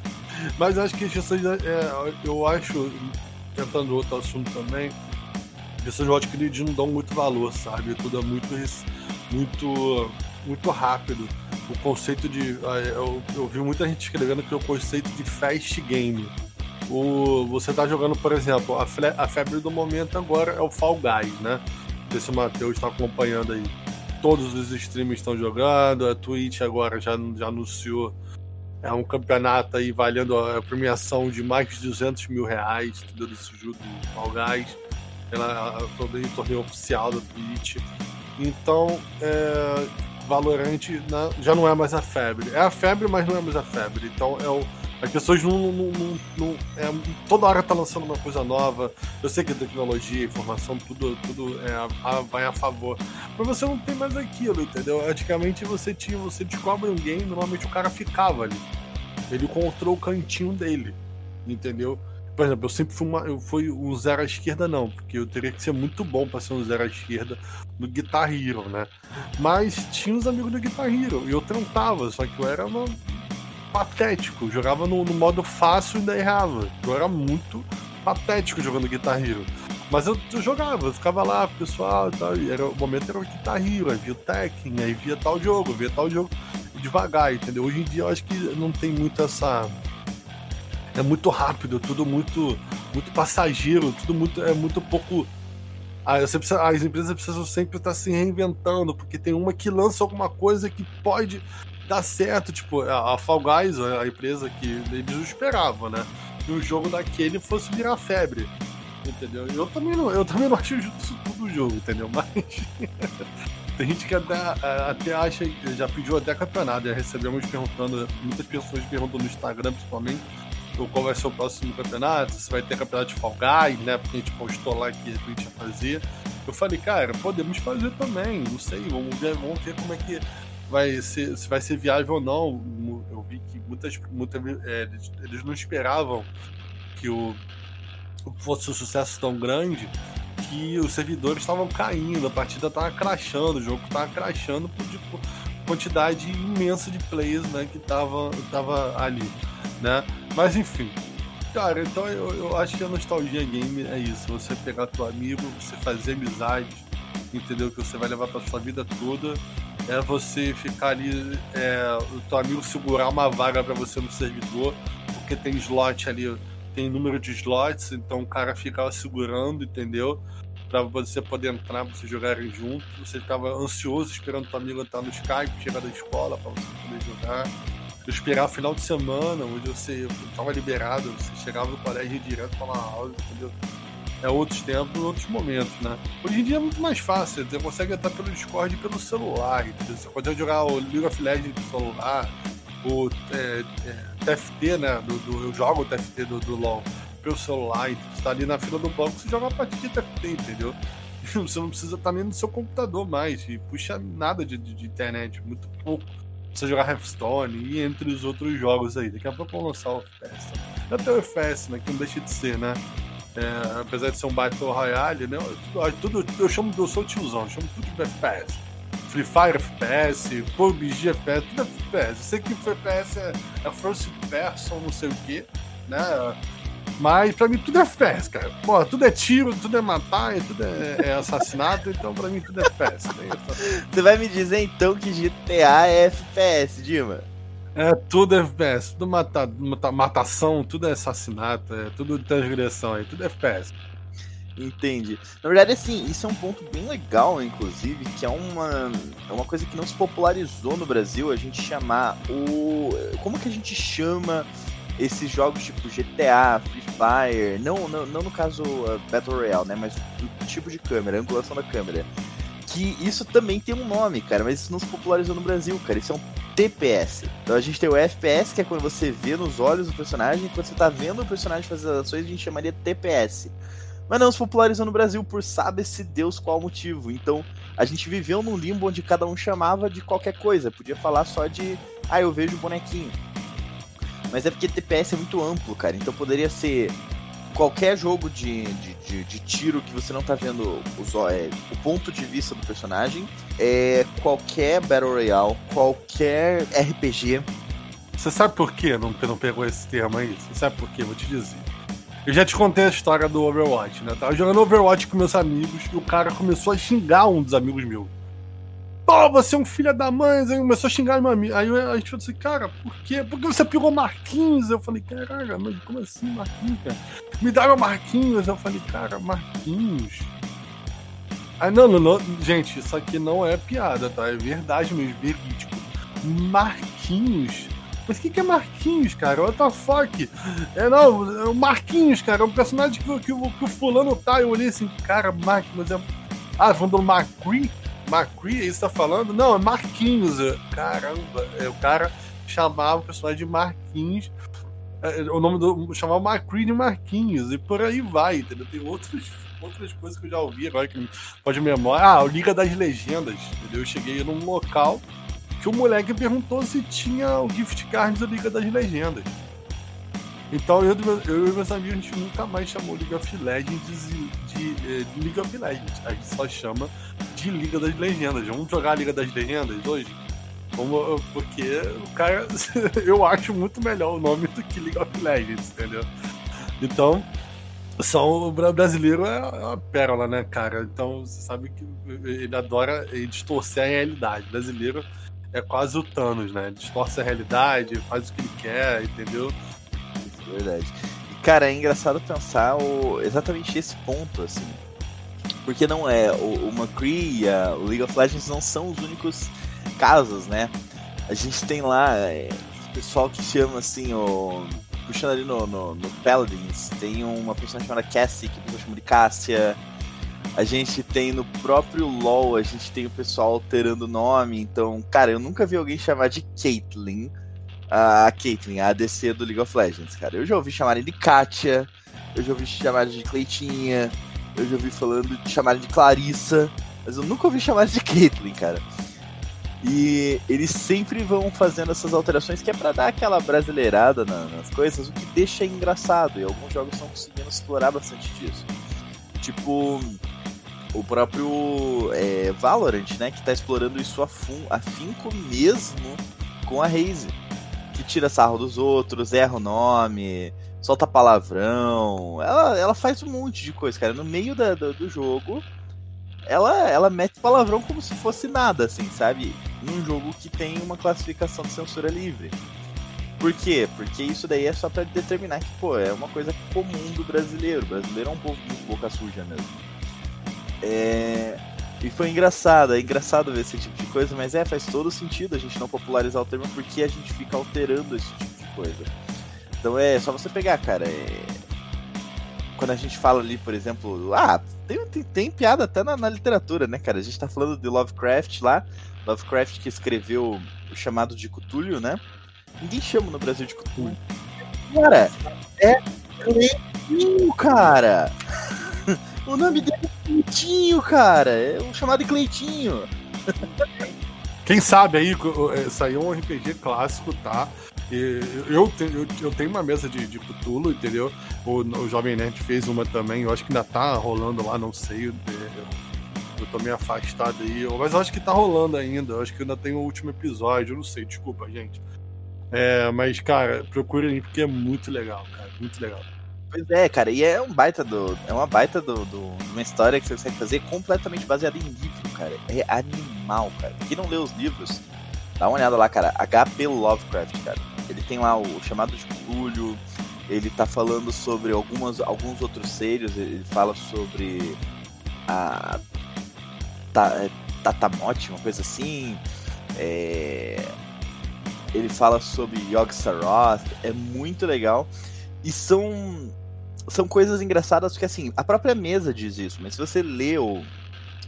Mas acho que as pessoas, é, eu acho, tentando outro assunto também, as pessoas eu acho que eles não dão muito valor, sabe? Tudo é muito, muito, muito rápido o conceito de. Ah, eu, eu vi muita gente escrevendo que é o conceito de fast game. O, você tá jogando, por exemplo, a, a febre do momento agora é o Fall Guys, né? Esse Matheus está acompanhando aí. Todos os streamers estão jogando, a Twitch agora já, já anunciou é um campeonato aí valendo a premiação de mais de 200 mil reais, entendeu? Desse jogo do Fall Guys, pela, todo torneio oficial da Twitch. Então, é, já não é mais a febre. É a febre, mas não é mais a febre. Então é o, as pessoas não, não, não, não é, toda hora tá lançando uma coisa nova. Eu sei que tecnologia, informação, tudo, tudo é, a, vai a favor. Mas você não tem mais aquilo, entendeu? Antigamente você tinha, você descobre um game, normalmente o cara ficava ali. Ele encontrou o cantinho dele, entendeu? Por exemplo, eu sempre fui, uma, eu fui um zero à esquerda, não, porque eu teria que ser muito bom para ser um zero à esquerda no Guitar Hero, né? Mas tinha os amigos do Guitar Hero e eu tentava, só que eu era uma... patético, jogava no, no, modo fácil e ainda errava. Eu era muito patético jogando Guitar Hero. Mas eu, eu jogava, eu ficava lá, pessoal tal. E era, o momento era o Guitar Hero, aí via o Tekken, aí via tal jogo, via tal jogo devagar, entendeu? Hoje em dia eu acho que não tem muito essa é muito rápido, tudo muito muito passageiro, tudo muito é muito pouco as empresas precisam sempre estar se reinventando, porque tem uma que lança alguma coisa que pode dar certo, tipo, a Fall Guys, a empresa que eles esperavam, né? Que um jogo daquele fosse virar febre. Entendeu? Eu também não, eu também não acho isso tudo o jogo, entendeu? Mas tem gente que até, até acha, já pediu até campeonato, já recebemos perguntando, muitas pessoas perguntam no Instagram principalmente qual vai ser o próximo campeonato, se vai ter campeonato de Fall Guys, né? Porque a gente postou lá que a gente ia fazer. Eu falei, cara, podemos fazer também, não sei, vamos ver, vamos ver como é que vai ser, se vai ser viável ou não. Eu vi que muitas, muitas é, eles não esperavam que o fosse um sucesso tão grande que os servidores estavam caindo, a partida estava crashando, o jogo estava crashando por tipo, quantidade imensa de players né, que tava, tava ali, né? Mas enfim. Cara, então eu, eu acho que a nostalgia game é isso. Você pegar teu amigo, você fazer amizade, entendeu? Que você vai levar pra sua vida toda. É você ficar ali, é, o teu amigo segurar uma vaga para você no servidor, porque tem slot ali, tem número de slots, então o cara fica segurando, entendeu? Pra você poder entrar, pra vocês jogarem junto. Você ficava ansioso esperando teu amigo entrar no Skype, chegar da escola para você poder jogar eu esperar o final de semana, onde você estava liberado, você chegava no colégio direto para aula, entendeu? É outros tempos, outros momentos, né? Hoje em dia é muito mais fácil, você consegue entrar pelo Discord e pelo celular, entendeu? Você consegue jogar o League of Legends no celular, o é, é, TFT, né? Do, do, eu jogo o TFT do, do LoL pelo celular, e você tá ali na fila do banco, você joga uma partida de TFT, entendeu? Você não precisa estar nem no seu computador mais, e puxa nada de, de, de internet, muito pouco precisa jogar Hearthstone e entre os outros jogos aí. Daqui a pouco vão lançar o FPS. Até o FPS, né? Que não deixa de ser, né? É, apesar de ser um Battle Royale, né? Tudo, tudo, eu chamo, eu sou tiozão, eu chamo tudo de FPS. Free Fire FPS, PUBG FPS, tudo FPS. Eu sei que o FPS é, é first person, não sei o que, né? Mas pra mim tudo é FPS, cara. Pô, tudo é tiro, tudo é matar, tudo é, é assassinato, então pra mim tudo é FPS. Você vai me dizer então que GTA é FPS, Dima? É, tudo é FPS, tudo mata, mata, matação, tudo é assassinato, é tudo transgressão aí, tudo é FPS. Entendi. Na verdade, assim, isso é um ponto bem legal, inclusive, que é uma, é uma coisa que não se popularizou no Brasil, a gente chamar o. Como que a gente chama esses jogos tipo GTA, Free Fire, não, não, não no caso uh, Battle Royale, né? Mas o tipo de câmera, a angulação da câmera. Que isso também tem um nome, cara, mas isso não se popularizou no Brasil, cara. Isso é um TPS. Então a gente tem o FPS, que é quando você vê nos olhos do personagem, quando você tá vendo o personagem fazer as ações, a gente chamaria TPS. Mas não se popularizou no Brasil por sabe-se Deus qual motivo. Então a gente viveu num limbo onde cada um chamava de qualquer coisa. Podia falar só de, ah, eu vejo o bonequinho. Mas é porque TPS é muito amplo, cara. Então poderia ser qualquer jogo de, de, de, de tiro que você não tá vendo os, é, o ponto de vista do personagem. É, qualquer Battle Royale, qualquer RPG. Você sabe por que não, não pegou esse termo aí? Você sabe por quê? Vou te dizer. Eu já te contei a história do Overwatch, né? Eu tava jogando Overwatch com meus amigos e o cara começou a xingar um dos amigos meus. Pô, você é um filho da mãe, aí começou a xingar meu amigo. Aí a gente falou assim, cara, por quê? Por que você pegou Marquinhos? Eu falei, caraca, mas como assim Marquinhos, cara? Me deram Marquinhos. Eu falei, cara, Marquinhos. Aí, não, não, não, gente, isso aqui não é piada, tá? É verdade mesmo, verídico. Marquinhos. Mas o que, que é Marquinhos, cara? What the fuck? É, não, é o Marquinhos, cara. É um personagem que, que, que o fulano tá. Eu olhei assim, cara, Marquinhos. É... Ah, falando do McCree? McCree, aí você tá falando? Não, é Marquinhos. Caramba, é, o cara chamava o personagem de Marquinhos. É, o nome do. chamava McCree de Marquinhos. E por aí vai, entendeu? Tem outros, outras coisas que eu já ouvi agora que pode memória. Ah, o Liga das Legendas, entendeu? Eu cheguei num local que o moleque perguntou se tinha o gift card da Liga das Legendas. Então eu, eu e meus amigos, a gente nunca mais chamou League of Legends de, de, de, de League of Legends. A gente só chama de Liga das Legendas. Vamos jogar a Liga das Legendas hoje? Como, porque o cara, eu acho muito melhor o nome do que League of Legends, entendeu? Então, são, o brasileiro é uma pérola, né, cara? Então, você sabe que ele adora distorcer a realidade. O brasileiro é quase o Thanos, né? Ele distorce a realidade, faz o que ele quer, entendeu? Verdade. E, cara, é engraçado pensar o, exatamente esse ponto, assim porque não é. O, o McCree e a, o League of Legends não são os únicos casos, né? A gente tem lá é, pessoal que chama assim, o. Puxando ali no, no, no Paladins, tem uma personagem chamada Cassie, que o pessoal de Cássia. A gente tem no próprio LoL, a gente tem o pessoal alterando o nome. Então, cara, eu nunca vi alguém chamar de Caitlyn a Caitlyn, a ADC do League of Legends, cara. Eu já ouvi chamarem de Katia, eu já ouvi chamarem de Cleitinha, eu já ouvi falando de chamar de Clarissa, mas eu nunca ouvi chamar de Caitlyn, cara. E eles sempre vão fazendo essas alterações que é para dar aquela brasileirada na, nas coisas, o que deixa engraçado. E alguns jogos estão conseguindo explorar bastante disso. Tipo, o próprio é, Valorant, né? Que tá explorando isso a afinco mesmo com a Raze. Que tira sarro dos outros, erra o nome, solta palavrão. Ela, ela faz um monte de coisa, cara. No meio da, do, do jogo, ela, ela mete palavrão como se fosse nada, assim, sabe? Num jogo que tem uma classificação de censura livre. Por quê? Porque isso daí é só para determinar que, pô, é uma coisa comum do brasileiro. O brasileiro é um povo muito boca suja mesmo. É... E foi engraçado, é engraçado ver esse tipo de coisa, mas é, faz todo sentido a gente não popularizar o termo porque a gente fica alterando esse tipo de coisa. Então é só você pegar, cara. É... Quando a gente fala ali, por exemplo, ah, tem, tem, tem piada até na, na, literatura, né, cara? A gente tá falando de Lovecraft lá, Lovecraft que escreveu o chamado de Cthulhu, né? Ninguém chama no Brasil de Cthulhu. Cara, é Cleitinho, cara! o nome dele é Cleitinho, cara! É o chamado Cleitinho. Quem sabe aí, saiu um RPG clássico, tá? Eu, eu, eu, tenho uma mesa de, de Cthulhu, entendeu? O, o Jovem Nerd fez uma também, eu acho que ainda tá rolando lá, não sei. Eu, eu tô meio afastado aí, mas eu acho que tá rolando ainda. Eu acho que ainda tem o último episódio, eu não sei, desculpa, gente. É, mas, cara, procure aí porque é muito legal, cara, muito legal. Pois é, cara, e é um baita do. É uma baita do, do, uma história que você consegue fazer completamente baseada em livro, cara. É animal, cara. Quem não lê os livros, dá uma olhada lá, cara. HP Lovecraft, cara ele tem lá o chamado de Cthulhu, ele tá falando sobre algumas, alguns outros seres, ele fala sobre a é, Tatamote, uma coisa assim. É... Ele fala sobre Yog Saroth, é muito legal. E são são coisas engraçadas porque assim, a própria mesa diz isso, mas se você lê ou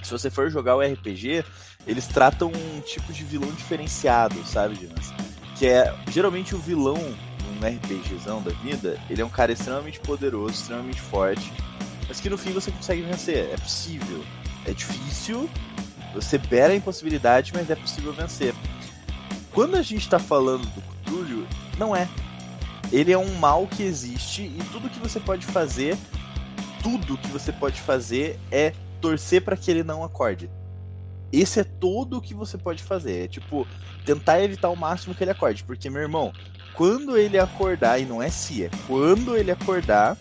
se você for jogar o RPG, eles tratam um tipo de vilão diferenciado, sabe, Dimas? Que é geralmente o vilão num RPGzão da vida, ele é um cara extremamente poderoso, extremamente forte, mas que no fim você consegue vencer. É possível. É difícil, você beira a impossibilidade, mas é possível vencer. Quando a gente está falando do Cthulhu, não é. Ele é um mal que existe e tudo que você pode fazer, tudo que você pode fazer é torcer para que ele não acorde. Esse é todo o que você pode fazer. É tipo, tentar evitar o máximo que ele acorde. Porque, meu irmão, quando ele acordar, e não é se, é quando ele acordar,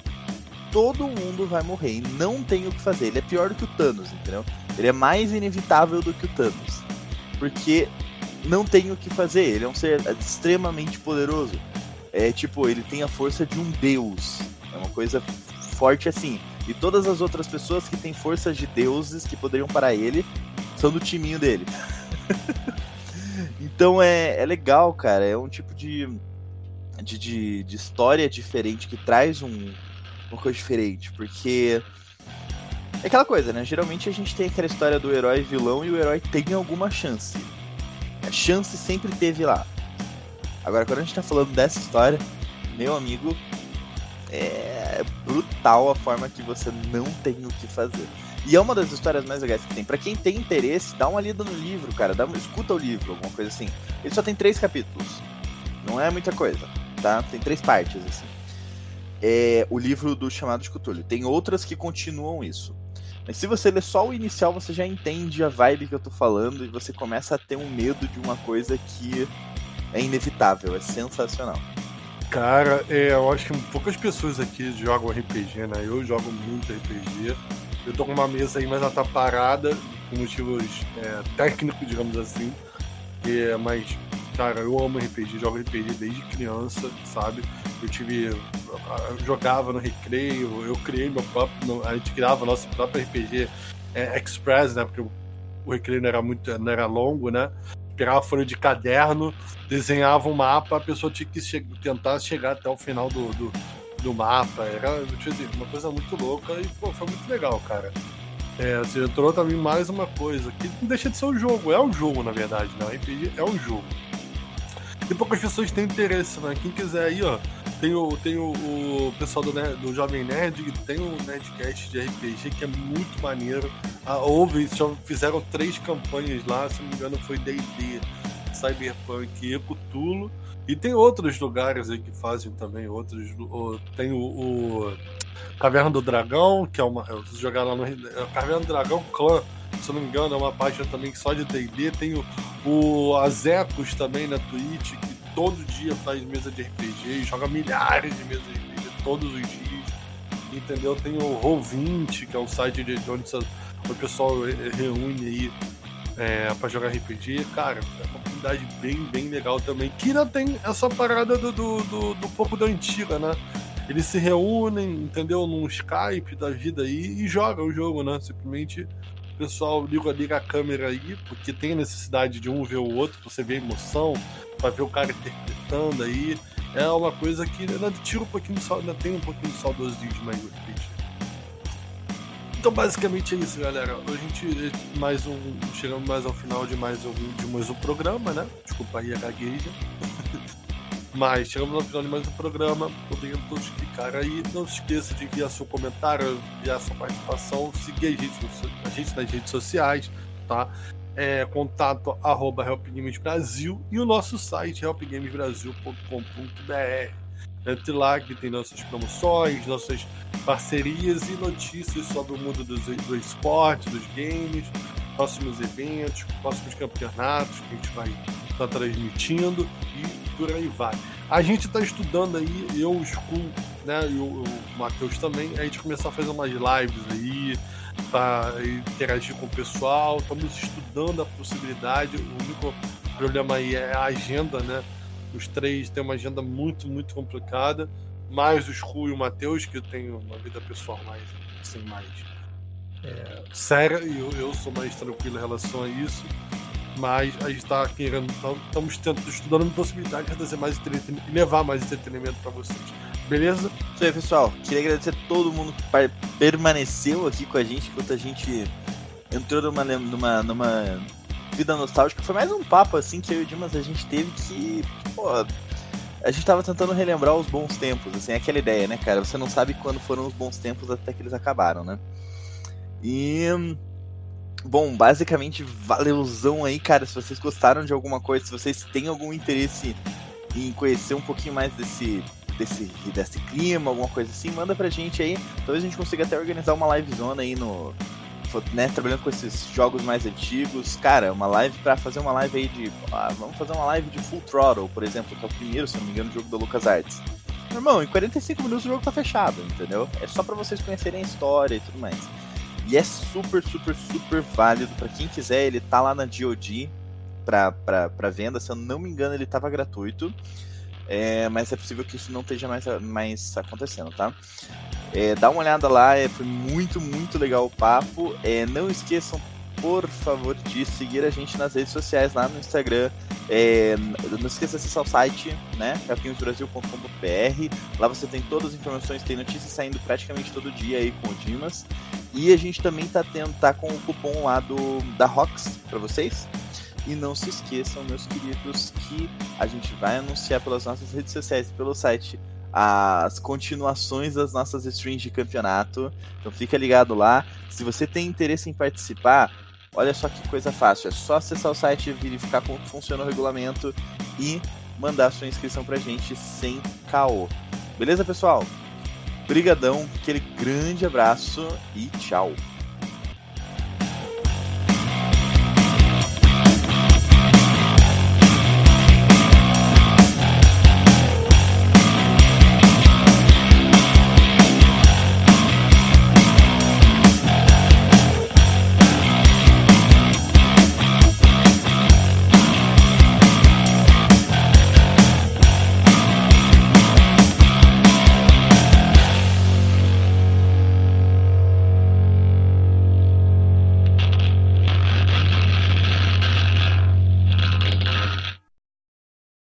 todo mundo vai morrer. E não tem o que fazer. Ele é pior do que o Thanos, entendeu? Ele é mais inevitável do que o Thanos. Porque não tem o que fazer. Ele é um ser extremamente poderoso. É tipo, ele tem a força de um deus. É uma coisa forte assim. E todas as outras pessoas que têm forças de deuses que poderiam parar ele são do timinho dele. então é, é legal, cara. É um tipo de, de, de, de história diferente que traz um, uma coisa diferente. Porque é aquela coisa, né? Geralmente a gente tem aquela história do herói vilão e o herói tem alguma chance. A chance sempre teve lá. Agora, quando a gente tá falando dessa história, meu amigo, é brutal a forma que você não tem o que fazer. E é uma das histórias mais legais que tem. Para quem tem interesse, dá uma lida no livro, cara. Dá uma, escuta o livro, alguma coisa assim. Ele só tem três capítulos. Não é muita coisa, tá? Tem três partes, assim. É o livro do Chamado de Cthulhu. Tem outras que continuam isso. Mas se você ler só o inicial, você já entende a vibe que eu tô falando e você começa a ter um medo de uma coisa que é inevitável, é sensacional. Cara, é, eu acho que poucas pessoas aqui jogam RPG, né? Eu jogo muito RPG. Eu tô com uma mesa aí, mas ela tá parada, por motivos é, técnicos, digamos assim. É, mas, cara, eu amo RPG, jogo RPG desde criança, sabe? Eu tive. Eu jogava no recreio, eu criei meu próprio. A gente criava nosso próprio RPG é, Express, né? Porque o recreio não era muito. não era longo, né? Pegava folha de caderno, desenhava um mapa, a pessoa tinha que che tentar chegar até o final do, do do mapa. Era dizer, uma coisa muito louca e pô, foi muito legal, cara. É, você entrou também mais uma coisa, que não deixa de ser um jogo, é um jogo na verdade, né? O RPG é um jogo. E poucas pessoas têm interesse, né? Quem quiser aí, ó, tem o, tem o, o pessoal do, do Jovem Nerd que tem um Nerdcast de RPG que é muito maneiro. Ah, houve, já fizeram três campanhas lá, se não me engano foi D&D, Cyberpunk e Cthulhu. E tem outros lugares aí que fazem também outros. Tem o, o Caverna do Dragão, que é uma. Jogar lá no. É, Caverna do Dragão Clã, se não me engano, é uma página também só de DD. Tem o, o Azecos também na Twitch, que todo dia faz mesa de RPG, joga milhares de mesas de RPG todos os dias. Entendeu? Tem o Roll20, que é um site de onde o pessoal reúne aí é, para jogar RPG, cara, é uma comunidade bem, bem legal também. Que ainda tem essa parada do, do, do, do pouco da antiga, né? Eles se reúnem, entendeu? Num Skype da vida aí e jogam o jogo, né? Simplesmente o pessoal liga, liga a câmera aí, porque tem necessidade de um ver o outro, você ver a emoção, pra ver o cara interpretando aí. É uma coisa que ainda tira um pouquinho, ainda tem um pouquinho de saudosismo mais RPG. Então basicamente é isso, galera. A gente mais um. Chegamos mais ao final de mais um, de mais um programa, né? Desculpa aí a gagueja. Mas chegamos ao final de mais um programa. Obrigado a todos que ficaram aí. Não se esqueça de enviar seu comentário, enviar sua participação, seguir a gente, a gente nas redes sociais, tá? É contato arroba Help Brasil e o nosso site helpgamesbrasil.com.br. Entre lá que tem nossas promoções, nossas parcerias e notícias sobre o mundo do, do esporte, dos games, próximos eventos, próximos campeonatos que a gente vai estar tá transmitindo e por aí vai. A gente está estudando aí, eu, o School, né, e o, o Matheus também, a gente começar a fazer umas lives aí, para interagir com o pessoal. Estamos estudando a possibilidade. O único problema aí é a agenda, né? Os três têm uma agenda muito, muito complicada. Mais o Scru e o Matheus, que tem uma vida pessoal mais, assim, mais é, séria, e eu, eu sou mais tranquilo em relação a isso. Mas a gente está querendo, estamos tentando, estudando a possibilidade de trazer mais entretenimento e levar mais entretenimento para vocês. Beleza? Isso aí, pessoal. Queria agradecer a todo mundo que permaneceu aqui com a gente enquanto a gente entrou numa, numa, numa vida nostálgica. Foi mais um papo assim que eu e o Dimas a gente teve que, pô, a gente tava tentando relembrar os bons tempos, assim, aquela ideia, né, cara? Você não sabe quando foram os bons tempos até que eles acabaram, né? E bom, basicamente valeuzão aí, cara, se vocês gostaram de alguma coisa, se vocês têm algum interesse em conhecer um pouquinho mais desse desse, desse clima, alguma coisa assim, manda pra gente aí. Talvez a gente consiga até organizar uma live zona aí no. Né, trabalhando com esses jogos mais antigos. Cara, uma live para fazer uma live aí de. Ah, vamos fazer uma live de Full Throttle, por exemplo, que é o primeiro, se não me engano, jogo da LucasArts. Irmão, em 45 minutos o jogo tá fechado, entendeu? É só para vocês conhecerem a história e tudo mais. E é super, super, super válido para quem quiser. Ele tá lá na DoD pra, pra, pra venda. Se eu não me engano, ele tava gratuito. É, mas é possível que isso não esteja mais, mais acontecendo, tá? É, dá uma olhada lá, é, foi muito, muito legal o papo. É, não esqueçam, por favor, de seguir a gente nas redes sociais lá no Instagram. É, não esqueça de acessar o site, né? capinhosbrasil.com.br. Lá você tem todas as informações, tem notícias saindo praticamente todo dia aí com o Dimas. E a gente também tá, tendo, tá com o cupom lá do, da Rox para vocês. E não se esqueçam, meus queridos, que a gente vai anunciar pelas nossas redes sociais, pelo site, as continuações das nossas streams de campeonato. Então fica ligado lá. Se você tem interesse em participar, olha só que coisa fácil. É só acessar o site, verificar como funciona o regulamento e mandar sua inscrição pra gente sem caô. Beleza, pessoal? Brigadão, aquele grande abraço e tchau.